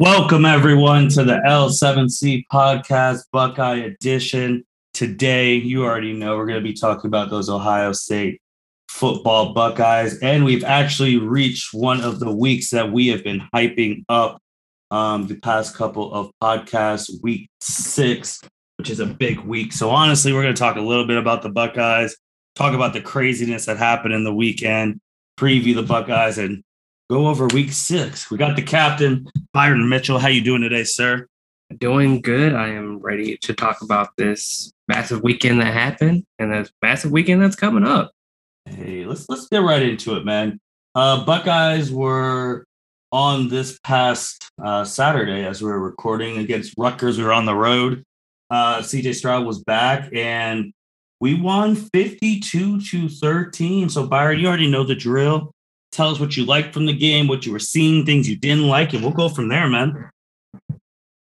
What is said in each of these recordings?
Welcome, everyone, to the L7C podcast, Buckeye edition. Today, you already know we're going to be talking about those Ohio State football Buckeyes. And we've actually reached one of the weeks that we have been hyping up um, the past couple of podcasts, week six, which is a big week. So, honestly, we're going to talk a little bit about the Buckeyes, talk about the craziness that happened in the weekend, preview the Buckeyes, and go over week six. We got the captain, Byron Mitchell. How you doing today, sir? Doing good. I am ready to talk about this massive weekend that happened and this massive weekend that's coming up. Hey, let's let's get right into it, man. Uh, Buckeyes were on this past uh, Saturday as we were recording against Rutgers. We were on the road. Uh, CJ Stroud was back and we won 52 to 13. So, Byron, you already know the drill. Tell us what you liked from the game, what you were seeing, things you didn't like, and we'll go from there, man.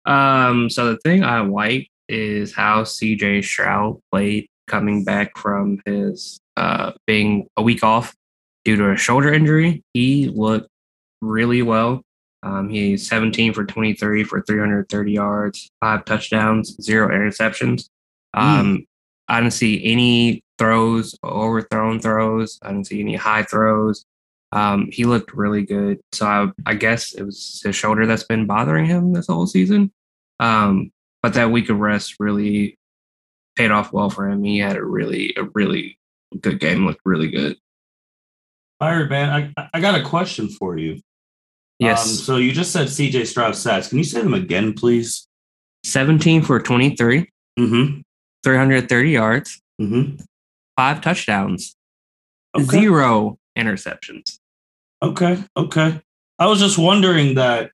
Um, so the thing I like is how CJ Stroud played coming back from his uh being a week off due to a shoulder injury. He looked really well. Um, he's 17 for 23 for 330 yards, five touchdowns, zero interceptions. Um, mm. I didn't see any throws, overthrown throws. I didn't see any high throws. Um, he looked really good. So I, I, guess it was his shoulder that's been bothering him this whole season. Um, but that week of rest really paid off well for him. He had a really, a really good game. Looked really good. Right, man. I, I got a question for you. Yes. Um, so you just said CJ Stroud stats. Can you say them again, please? 17 for 23. Mm-hmm. 330 yards. Mm-hmm. Five touchdowns. Okay. Zero interceptions. Okay. Okay. I was just wondering that.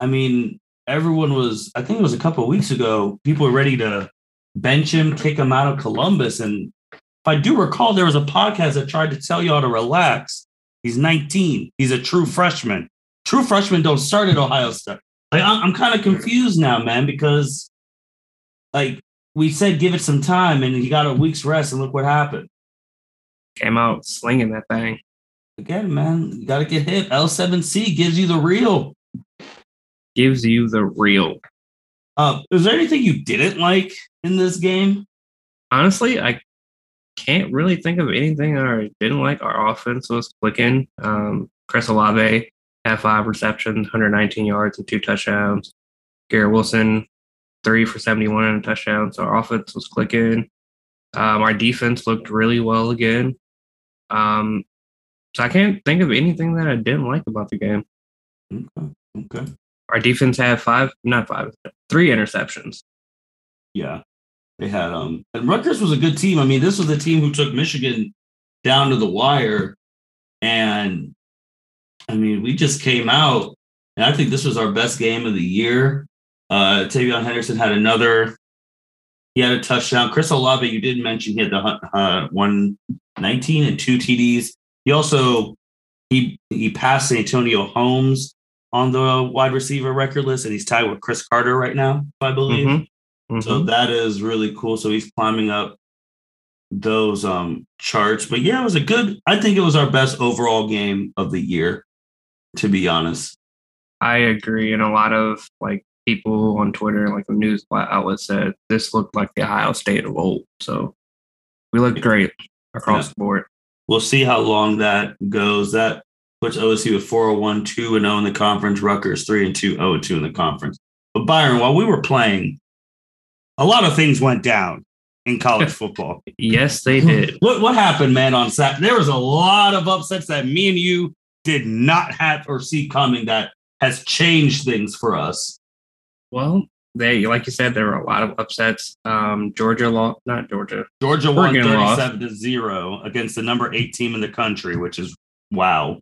I mean, everyone was, I think it was a couple weeks ago, people were ready to bench him, kick him out of Columbus. And if I do recall, there was a podcast that tried to tell y'all to relax. He's 19. He's a true freshman. True freshmen don't start at Ohio State. Like, I'm kind of confused now, man, because like we said, give it some time, and he got a week's rest, and look what happened. Came out slinging that thing. Again, man, you got to get hit. L7C gives you the real. Gives you the real. Uh, is there anything you didn't like in this game? Honestly, I can't really think of anything that I didn't like. Our offense was clicking. Um, Chris Olave had five receptions, 119 yards, and two touchdowns. Garrett Wilson, three for 71 and a touchdown. So our offense was clicking. Um, our defense looked really well again. Um, so I can't think of anything that I didn't like about the game. Okay. Okay. Our defense had five, not five, three interceptions. Yeah. They had um and Rutgers was a good team. I mean, this was the team who took Michigan down to the wire. And I mean, we just came out, and I think this was our best game of the year. Uh TreVeyon Henderson had another he had a touchdown. Chris Olave, you did mention he had the uh, 119 and two TDs. He also he he passed Santonio Holmes on the wide receiver record list, and he's tied with Cris Carter right now, I believe. Mm-hmm. Mm-hmm. So that is really cool. So he's climbing up those um charts. But yeah, it was a good. I think it was our best overall game of the year, to be honest. I agree, and a lot of like people on Twitter, like the news outlet said, this looked like the Ohio State of old. So we looked great across yeah. the board. We'll see how long that goes. That puts OSU with 401, 2 and 0 in the conference, Rutgers 3 and 2, 0 2 in the conference. But Byron, while we were playing, a lot of things went down in college football. yes, they did. what what happened, man, on Saturday? There was a lot of upsets that me and you did not have or see coming that has changed things for us. Well, they like you said, there were a lot of upsets. Um, Georgia lost, not Georgia. Georgia won thirty-seven to zero against the number eight team in the country, which is wow.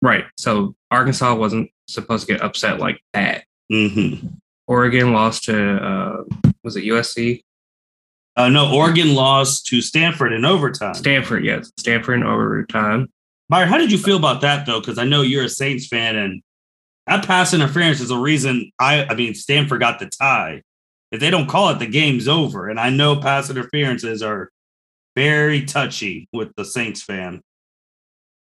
Right. So Arkansas wasn't supposed to get upset like that. Mm-hmm. Oregon lost to uh, was it USC? Uh, no, Oregon lost to Stanford in overtime. Stanford, yes, Stanford in overtime. Byron, how did you feel about that though? Because I know you're a Saints fan, and that pass interference is the reason I I mean Stanford got the tie. If they don't call it, the game's over. And I know pass interferences are very touchy with the Saints fan.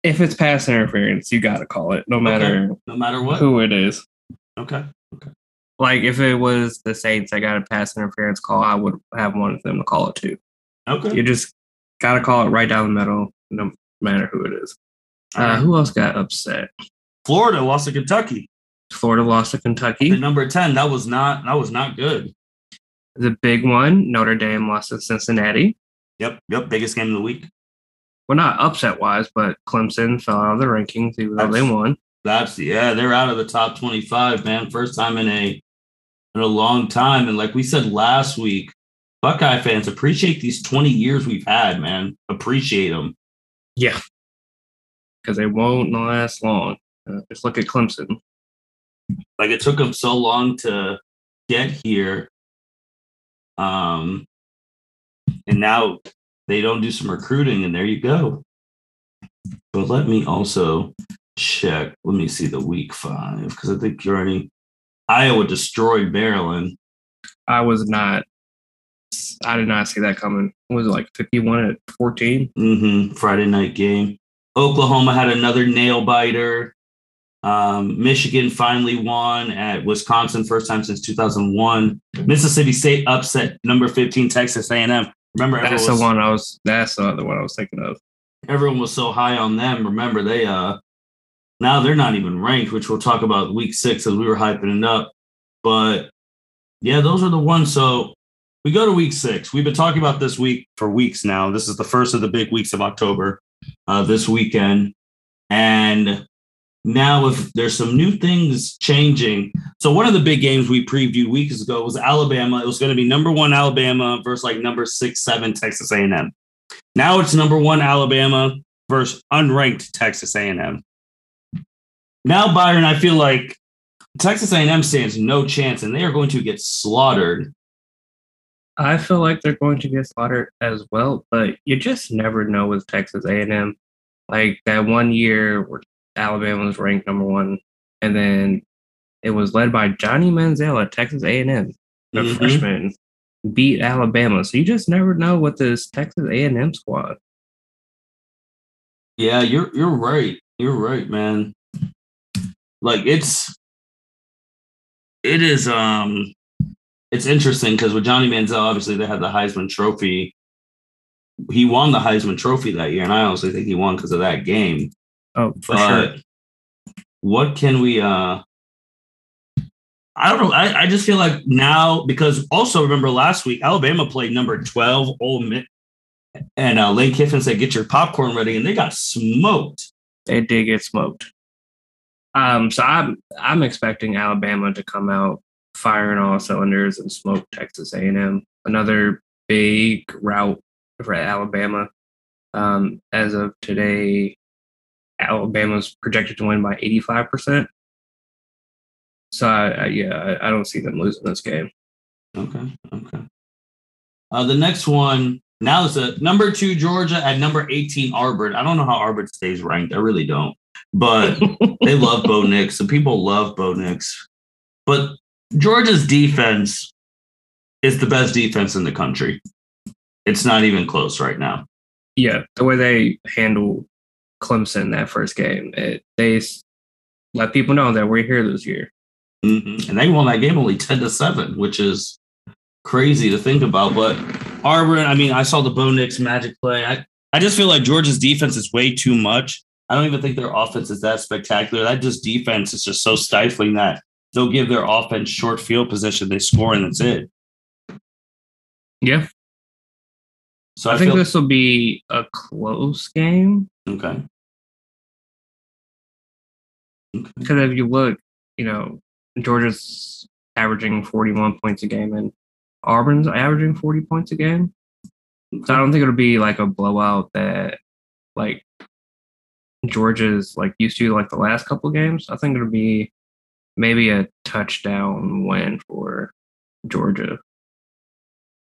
If it's pass interference, you got to call it, no matter okay. no matter what who it is. Okay. Okay. Like if it was the Saints that got a pass interference call, I would have wanted them to call it too. Okay. You just gotta call it right down the middle, no matter who it is. Uh, right. who else got upset? Florida lost to Kentucky. Florida lost to The Kentucky. number 10. That was not that was not good. The big one, Notre Dame lost to Cincinnati. Yep. Yep. Biggest game of the week. Well, not upset wise, but Clemson fell out of the rankings even though they won. That's yeah, they're out of the top 25, man. First time in a in a long time. And like we said last week, Buckeye fans appreciate these 20 years we've had, man. Appreciate them. Yeah, because they won't last long. Uh, just look at Clemson. Like it took them so long to get here. Um and now they don't do some recruiting, and there you go. But let me also check. Let me see the week five because I think you already Iowa destroyed Maryland. I was not. I did not see that coming. What was it like fifty-one at fourteen? hmm Friday night game. Oklahoma had another nail biter. Um, Michigan finally won at Wisconsin, first time since 2001. Mississippi State upset number 15 Texas A&M. Remember, That's everyone the one I was. That's the other one I was thinking of. everyone was so high on them. Remember, they uh now they're not even ranked, which we'll talk about week six as we were hyping it up. But yeah, those are the ones. So we go to week six. We've been talking about this week for weeks now. This is the first of the big weeks of October, uh, this weekend. And now if there's some new things changing. So one of the big games we previewed weeks ago was Alabama. It was going to be number one Alabama versus like number six, seven Texas A&M. Now it's number one Alabama versus unranked Texas A&M. Now Byron, I feel like Texas A&M stands no chance, and they are going to get slaughtered. I feel like they're going to get slaughtered as well, but you just never know with Texas A&M. Like that one year where Alabama was ranked number one, and then it was led by Johnny Manziel at Texas A&M, the Mhm. freshman, beat Alabama. So you just never know with this Texas A&M squad. Yeah, you're you're right. You're right, man. Like it's it is um it's interesting because with Johnny Manziel, obviously they had the Heisman Trophy. He won the Heisman Trophy that year, and I honestly think he won because of that game. Oh, for sure. what can we uh I don't know. I, I just feel like now because also remember last week Alabama played number 12 Ole Miss and uh, Lane Kiffin said get your popcorn ready and they got smoked. They did get smoked. Um, so I'm I'm expecting Alabama to come out firing all cylinders and smoke Texas A&M. Another big route for Alabama. Um, as of today, Alabama's projected to win by 85 percent. So I, I, yeah, I, I don't see them losing this game. Okay. Okay. Uh, the next one now is a number two Georgia at number 18 Auburn. I don't know how Auburn stays ranked. I really don't. But they love Bo Nix and people love Bo Nix. But Georgia's defense is the best defense in the country. It's not even close right now. yeah, the way they handled Clemson that first game, it, they let people know that we're here this year. Mhm. And they won that game only 10 to 7, which is crazy to think about. But Auburn, I mean, I saw the Bo Nix magic play. I, I just feel like Georgia's defense is way too much. I don't even think their offense is that spectacular. That just defense is just so stifling that they'll give their offense short field position. They score and that's it. Yeah, So I, I, think feel this will be a close game okay. Okay. because if you look, you know, Georgia's averaging 41 points a game and Auburn's averaging 40 points a game. So I don't think it'll be like a blowout that like Georgia's like used to like the last couple games. I think it'll be maybe a touchdown win for Georgia.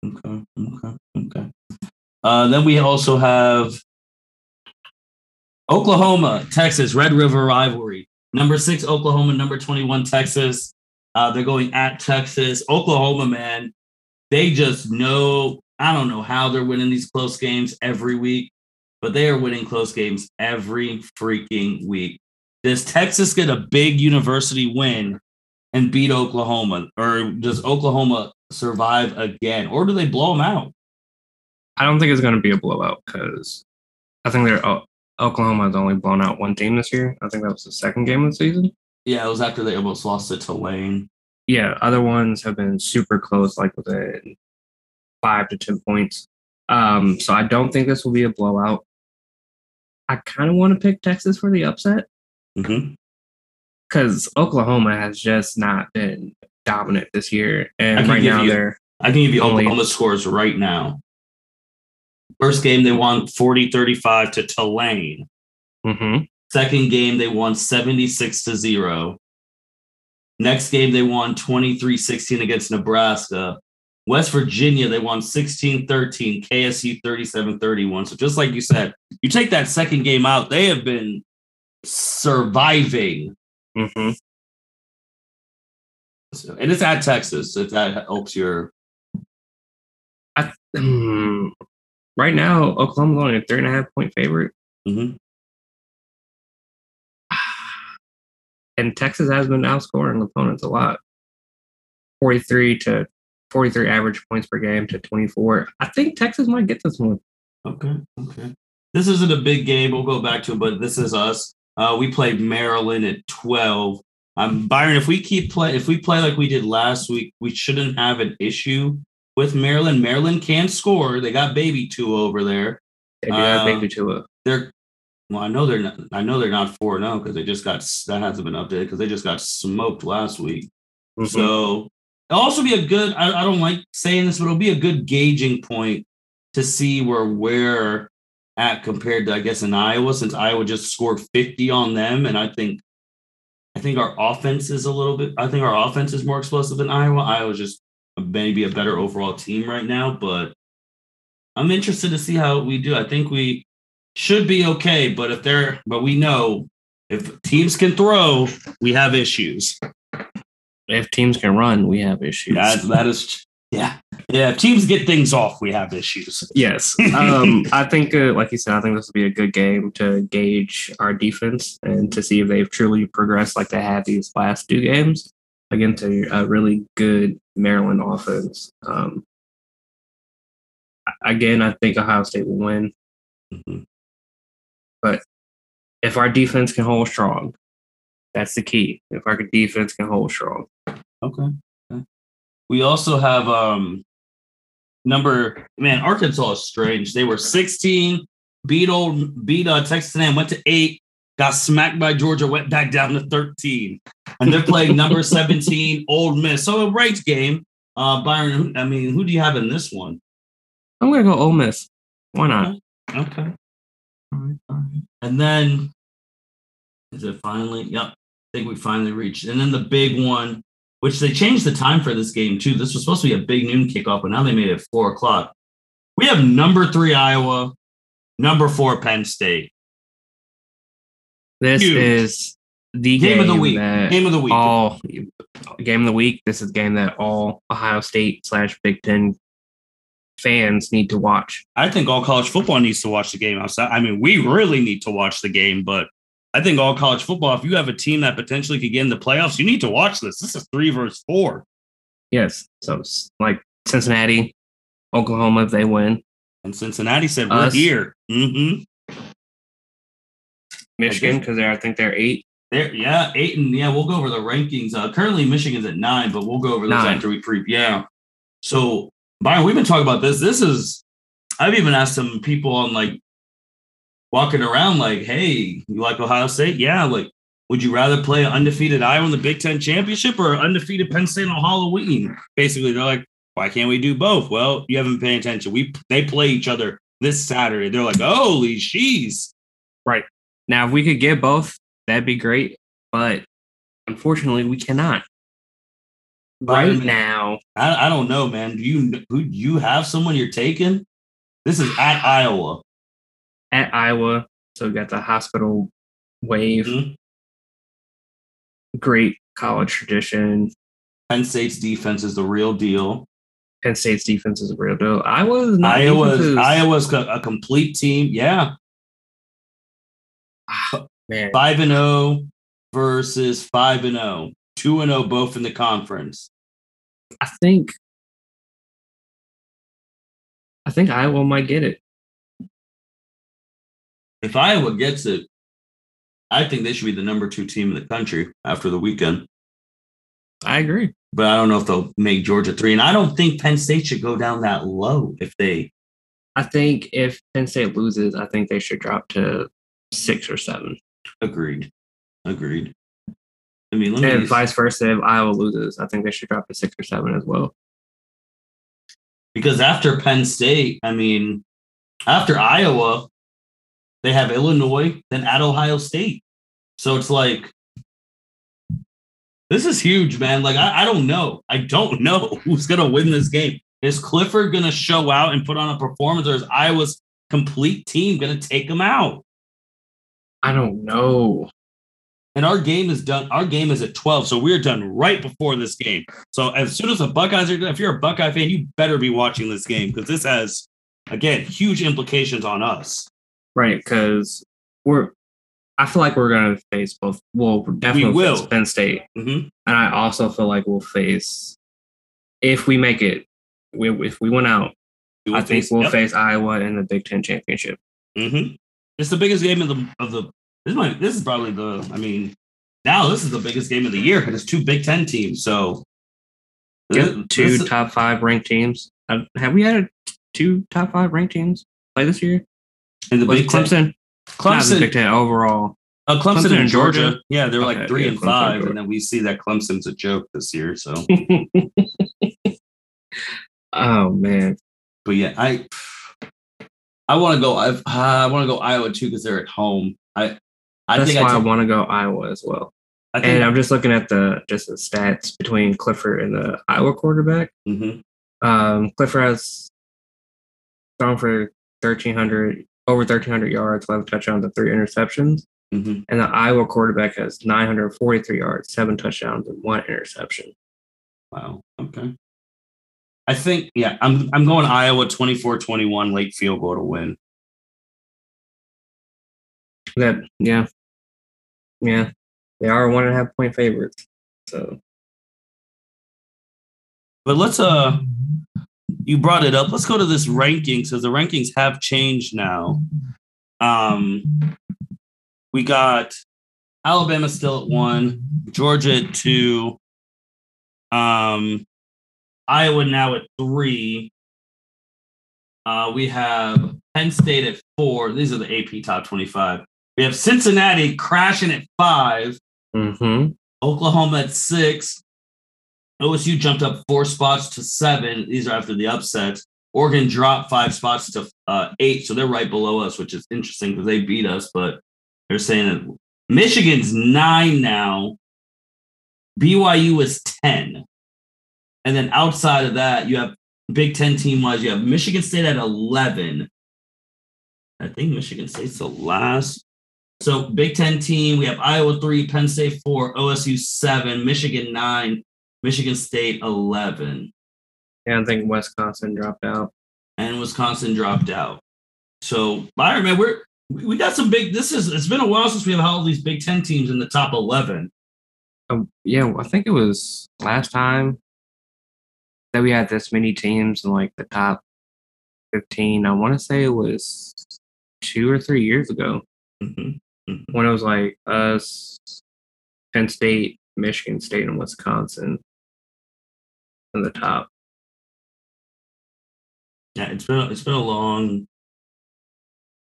Okay. Okay. Okay. Uh, then we also have Oklahoma, Texas, Red River rivalry. Number six, Oklahoma. Number 21, Texas. Uh, they're going at Texas. Oklahoma, man, they just know. I don't know how they're winning these close games every week, but they are winning close games every freaking week. Does Texas get a big university win and beat Oklahoma, or does Oklahoma survive again, or do they blow them out? I don't think it's going to be a blowout because I think they're oh, Oklahoma has only blown out one team this year. I think that was the second game of the season. Yeah, it was after they almost lost it to Lane. Yeah, other ones have been super close, like within five to ten points. Um, so I don't think this will be a blowout. I kind of want to pick Texas for the upset Mm-hmm. because Oklahoma has just not been dominant this year, and right now you- they're I can give you Oklahoma scores right now. First game, they won 40 35 to Tulane. mhm. Second game, they won 76 to 0. Next game, they won 23 16 against Nebraska. West Virginia, they won 16 13, KSU 37 31. So, just like you said, you take that second game out, they have been surviving. Mhm. So- and it's at Texas, if that helps your. I, hmm, right now, Oklahoma's only a three and a half point favorite, Mhm. and Texas has been outscoring opponents a lot. Forty three to forty three average points per game to twenty four. I think Texas might get this one. Okay. Okay. This isn't a big game. We'll go back to it, but this is us. Uh, we played Maryland at 12. Um, Byron, if we keep play, if we play like we did last week, we shouldn't have an issue with Maryland. Maryland can score. They got Baby Tua over there. They do have Uh, Baby Tua. They're well, I know they're not. I know they're not four now because they just got that hasn't been updated because they just got smoked last week. Mhm. So it'll also be a good. I, I don't like saying this, but it'll be a good gauging point to see where we're at compared to I guess in Iowa, since Iowa just scored 50 on them, and I think I think our offense is a little bit. I think our offense is more explosive than Iowa. Iowa's just maybe a better overall team right now, but I'm interested to see how we do. I think we should be okay, but if they're, but we know if teams can throw, we have issues. if teams can run, we have issues. That that is yeah yeah. If teams get things off, we have issues. Yes. Um, I think, uh, like you said, I think this will be a good game to gauge our defense and to see if they've truly progressed like they have these last two games against a, a really good Maryland offense. Um, again, I think Ohio State will win. Mhm. If our defense can hold strong, that's the key. If our defense can hold strong. Okay. okay. We also have um number man Arkansas is strange. They were 16, beat old beat uh, Texas A&M, went to eight, got smacked by Georgia, went back down to 13, and they're playing number 17 Ole Miss. So a ranked game. Uh, Byron, I mean, who do you have in this one? I'm going to go Ole Miss. Why not? Okay. All right, all right. And then is it finally? Yep. I think we finally reached. And then the big one, which they changed the time for this game too. This was supposed to be a big noon kickoff, but now they made it four o'clock. We have number three Iowa, number four Penn State. This Huge. is the Game of the week. Game of the week. all game of the week. This is a game that all Ohio State slash Big Ten fans need to watch. I think all college football needs to watch the game outside. I mean, we really need to watch the game, but I think all college football, if you have a team that potentially could get in the playoffs, you need to watch this. This is three versus four. Yes, so like Cincinnati, Oklahoma, if they win, And Cincinnati said, We're here. Mm-hmm. Michigan because they're I think they're eight. There, yeah, eight and yeah, we'll go over the rankings. Uh, currently, Michigan's at nine, but we'll go over those Nine. after we pre. Yeah. So, Byron, we've been talking about this. This is, I've even asked some people on like walking around, like, "Hey, you like Ohio State? Yeah. Like, would you rather play undefeated Iowa in the Big Ten championship or undefeated Penn State on Halloween?" Basically, they're like, "Why can't we do both?" Well, you haven't paying attention. We they play each other this Saturday. They're like, "Holy shees!" Now, if we could get both, that'd be great. But unfortunately, we cannot right now. I, I don't know, man. Do you who you have someone you're taking? This is at Iowa. At Iowa, so we got the hospital wave, Mhm. great college tradition. Penn State's defense is the real deal. Penn State's defense is a real deal. Iowa's not Iowa's Iowa's a complete team. Yeah, man. five and zero versus five and zero. two and zero both in the conference. I think I think Iowa might get it. If Iowa gets it, I think they should be the number two team in the country after the weekend. I agree. But I don't know if they'll make Georgia three. And I don't think Penn State should go down that low if they. I think if Penn State loses, I think they should drop to six or seven. Agreed. Agreed. I mean, let me. And vice versa, if Iowa loses, I think they should drop to six or seven as well. Because after Penn State, I mean, after Iowa, they have Illinois, then at Ohio State. So it's like, this is huge, man. Like, I, I don't know. I don't know who's going to win this game. Is Clifford going to show out and put on a performance, or is Iowa's complete team going to take them out? I don't know. And our game is done. Our game is at 12. So we're done right before this game. So as soon as the Buckeyes are done, if you're a Buckeye fan, you better be watching this game because this has, again, huge implications on us. Right. Because we're, I feel like we're going to face both. Well, definitely we will. Penn State. Mm-hmm. And I also feel like we'll face, if we make it, we, if we went out, I think face, we'll yep. face Iowa in the Big Ten championship. Mm-hmm. It's the biggest game of the of the this is this is probably the. I mean, now this is the biggest game of the year because it's two Big Ten teams. So yep, two this, top five ranked teams. Have, have we had two top five ranked teams play this year? In the Big Clemson, Ten? Clemson, Big Ten overall. Uh, Clemson, Clemson and Georgia. Georgia. Yeah, they're okay, like three yeah, and Clemson five, and, and then we see that Clemson's a joke this year. So. oh man. But yeah, I I want to go. Uh, I want to go Iowa too because they're at home. I I That's think why I, I want to go Iowa as well. and I'm just looking at the just the stats between Clifford and the Iowa quarterback. Mm-hmm. Um, Clifford has thrown for 1,300 over 1,300 yards, 11 touchdowns, and three interceptions. Mm-hmm. And the Iowa quarterback has 943 yards, seven touchdowns, and one interception. Wow. Okay. I think, yeah, I'm I'm going Iowa 24 21 late field goal to win. That yeah, yeah, they are one and a half point favorites. So, but let's uh, you brought it up. Let's go to this rankings because the rankings have changed now. Um, we got Alabama still at one, Georgia at two, um, Iowa now at three. Uh, we have Penn State at four. These are the AP top 25. We have Cincinnati crashing at 5 mm-hmm. Oklahoma at six. OSU jumped up four spots to seven. These are after the upset. Oregon dropped five spots to uh, eight, so they're right below us, which is interesting because they beat us. But they're saying that Michigan's nine now. BYU is ten, and then outside of that, you have Big Ten team wise. You have Michigan State at eleven. I think Michigan State's the last. So Big Ten team, we have Iowa three, Penn State four, OSU seven, Michigan nine, Michigan State eleven. Yeah, I think Wisconsin dropped out. And Wisconsin dropped out. So Byron, man, we're we got some big. This is it's been a while since we have all these Big Ten teams in the top eleven. Um, yeah, I think it was last time that we had this many teams in like the top fifteen. I want to say it was two or three years ago. Mm-hmm. Mm-hmm. When it was like us, Penn State, Michigan State, and Wisconsin in the top. Yeah, it's been it's been a long,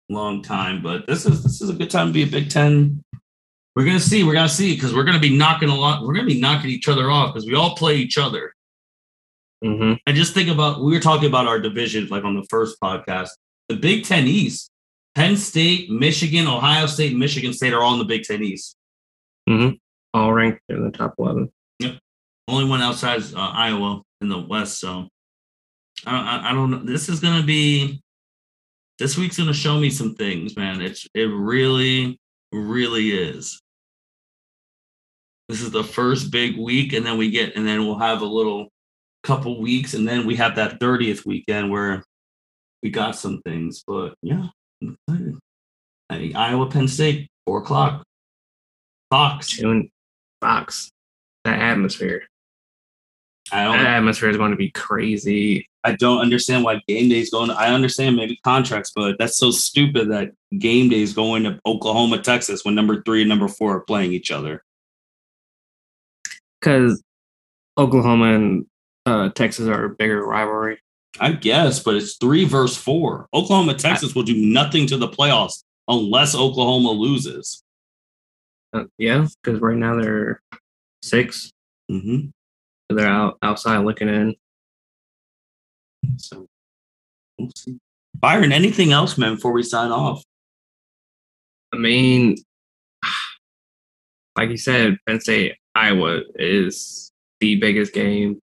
long time, but this is this is a good time to be a Big Ten. We're gonna see. We're gonna see because we're gonna be knocking a lot. We're gonna be knocking each other off because we all play each other. Mm-hmm. And just think about we were talking about our divisions like on the first podcast. The Big Ten East Penn State, Michigan, Ohio State, Michigan State are all in the Big Ten East. Mm-hmm. All ranked in the top 11. Yep. Only one outside uh, Iowa in the West. So I don't, I, I don't know. This is going to be, this week's going to show me some things, man. It's, it really, really is. This is the first big week, and then we get, and then we'll have a little couple weeks, and then we have that 30th weekend where we got some things. But yeah, I, Iowa, Penn State, four o'clock. Fox. Tune Fox. that atmosphere. I don't That atmosphere is going to be crazy. I don't understand why game day is going. To, I understand maybe contracts, but that's so stupid that game day is going to Oklahoma, Texas when number three and number four are playing each other. Because Oklahoma and uh, Texas are a bigger rivalry. I guess, but it's three versus four. Oklahoma, Texas will do nothing to the playoffs unless Oklahoma loses. Uh, yeah, because right now they're six. Mm-hmm. So they're out outside looking in. So we'll see. Byron, anything else, man, before we sign off? I mean, like you said, Penn State, Iowa is the biggest game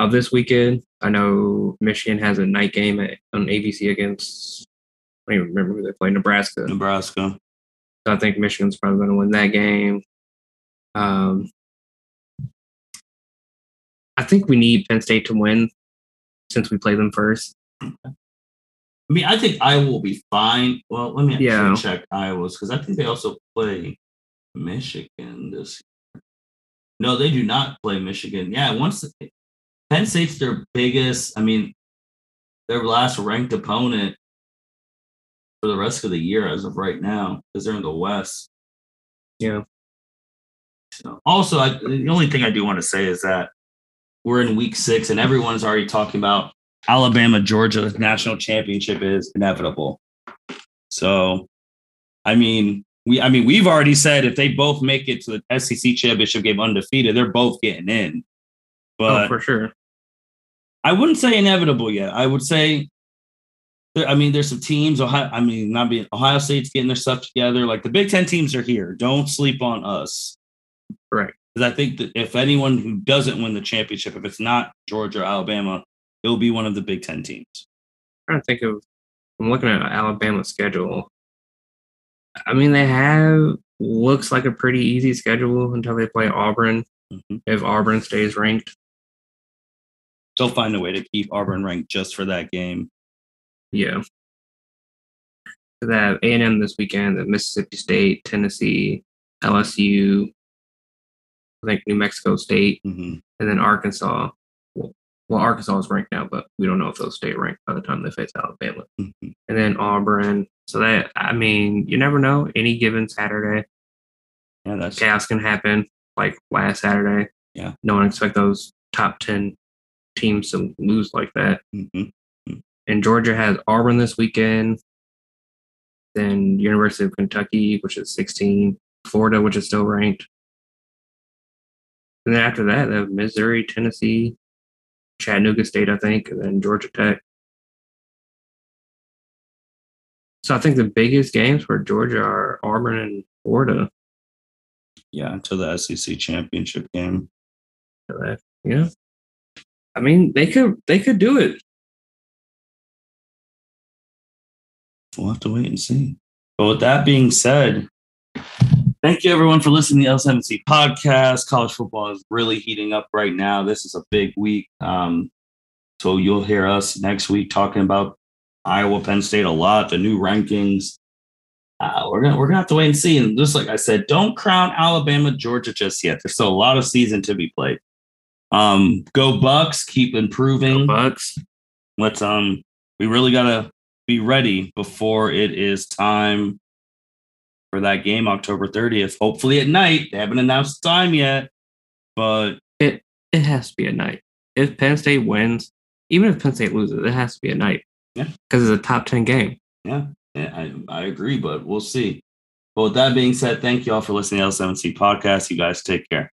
of this weekend. I know Michigan has a night game at, on ABC against, I don't even remember who they play, Nebraska. Nebraska. So I think Michigan's probably going to win that game. Um, I think we need Penn State to win since we play them first. I mean, I think Iowa will be fine. Well, let me Yeah. check Iowa's because I think they also play Michigan this year. No, they do not play Michigan. Yeah, once Penn State's their biggest, I mean, their last ranked opponent for the rest of the year as of right now because they're in the West. Yeah. So, also, I, the only thing I do want to say is that we're in week six and everyone's already talking about Alabama Georgia national championship is inevitable. So, I mean, we I mean we've already said if they both make it to the SEC championship game undefeated, they're both getting in. Oh, but oh, for sure. I wouldn't say inevitable yet. I would say, I mean, there's some teams. Ohio, I mean, not being Ohio State's getting their stuff together. Like the Big Ten teams are here. Don't sleep on us. Right. Because I think that if anyone who doesn't win the championship, if it's not Georgia or Alabama, it'll be one of the Big Ten teams. trying to think of I'm looking at Alabama's schedule. I mean, they have looks like a pretty easy schedule until they play Auburn. Mhm. If Auburn stays ranked, They'll find a way to keep Auburn ranked just for that game. yeah. They have A and M this weekend, then Mississippi State, Tennessee, LSU, I think New Mexico State, hmm and then Arkansas. Well, well, Arkansas is ranked now, but we don't know if they'll stay ranked by the time they face Alabama. hmm and then Auburn. So that I mean, you never know. Any given Saturday, Yeah, that's chaos can happen. Like last Saturday, Yeah. no one expect those top ten teams to lose like that. mhm. And Georgia has Auburn this weekend. Then University of Kentucky, which is 16, Florida, which is still ranked. And then after that, they have Missouri, Tennessee, Chattanooga State, I think, and then Georgia Tech. So I think the biggest games for Georgia are Auburn and Florida. yeah, until the SEC championship game. Yeah. I mean, they could they could do it. We'll have to wait and see. But with that being said, thank you everyone for listening to the L7C podcast. College football is really heating up right now. This is a big week. Um, so you'll hear us next week talking about Iowa, Penn State a lot, the new rankings. Uh, we're gonna we're gonna have to wait and see. And just like I said, don't crown Alabama, Georgia just yet. There's still a lot of season to be played. Um, go Bucks, keep improving Bucks. let's um we really gotta be ready before it is time for that game october 30th hopefully at night they haven't announced the time yet but It it has to be a night. If Penn State wins, even if Penn State loses, it has to be a night. Yeah. Because it's a top ten game. yeah, yeah I, I agree but we'll see but with that being said thank you all for listening to the l7c podcast you guys take care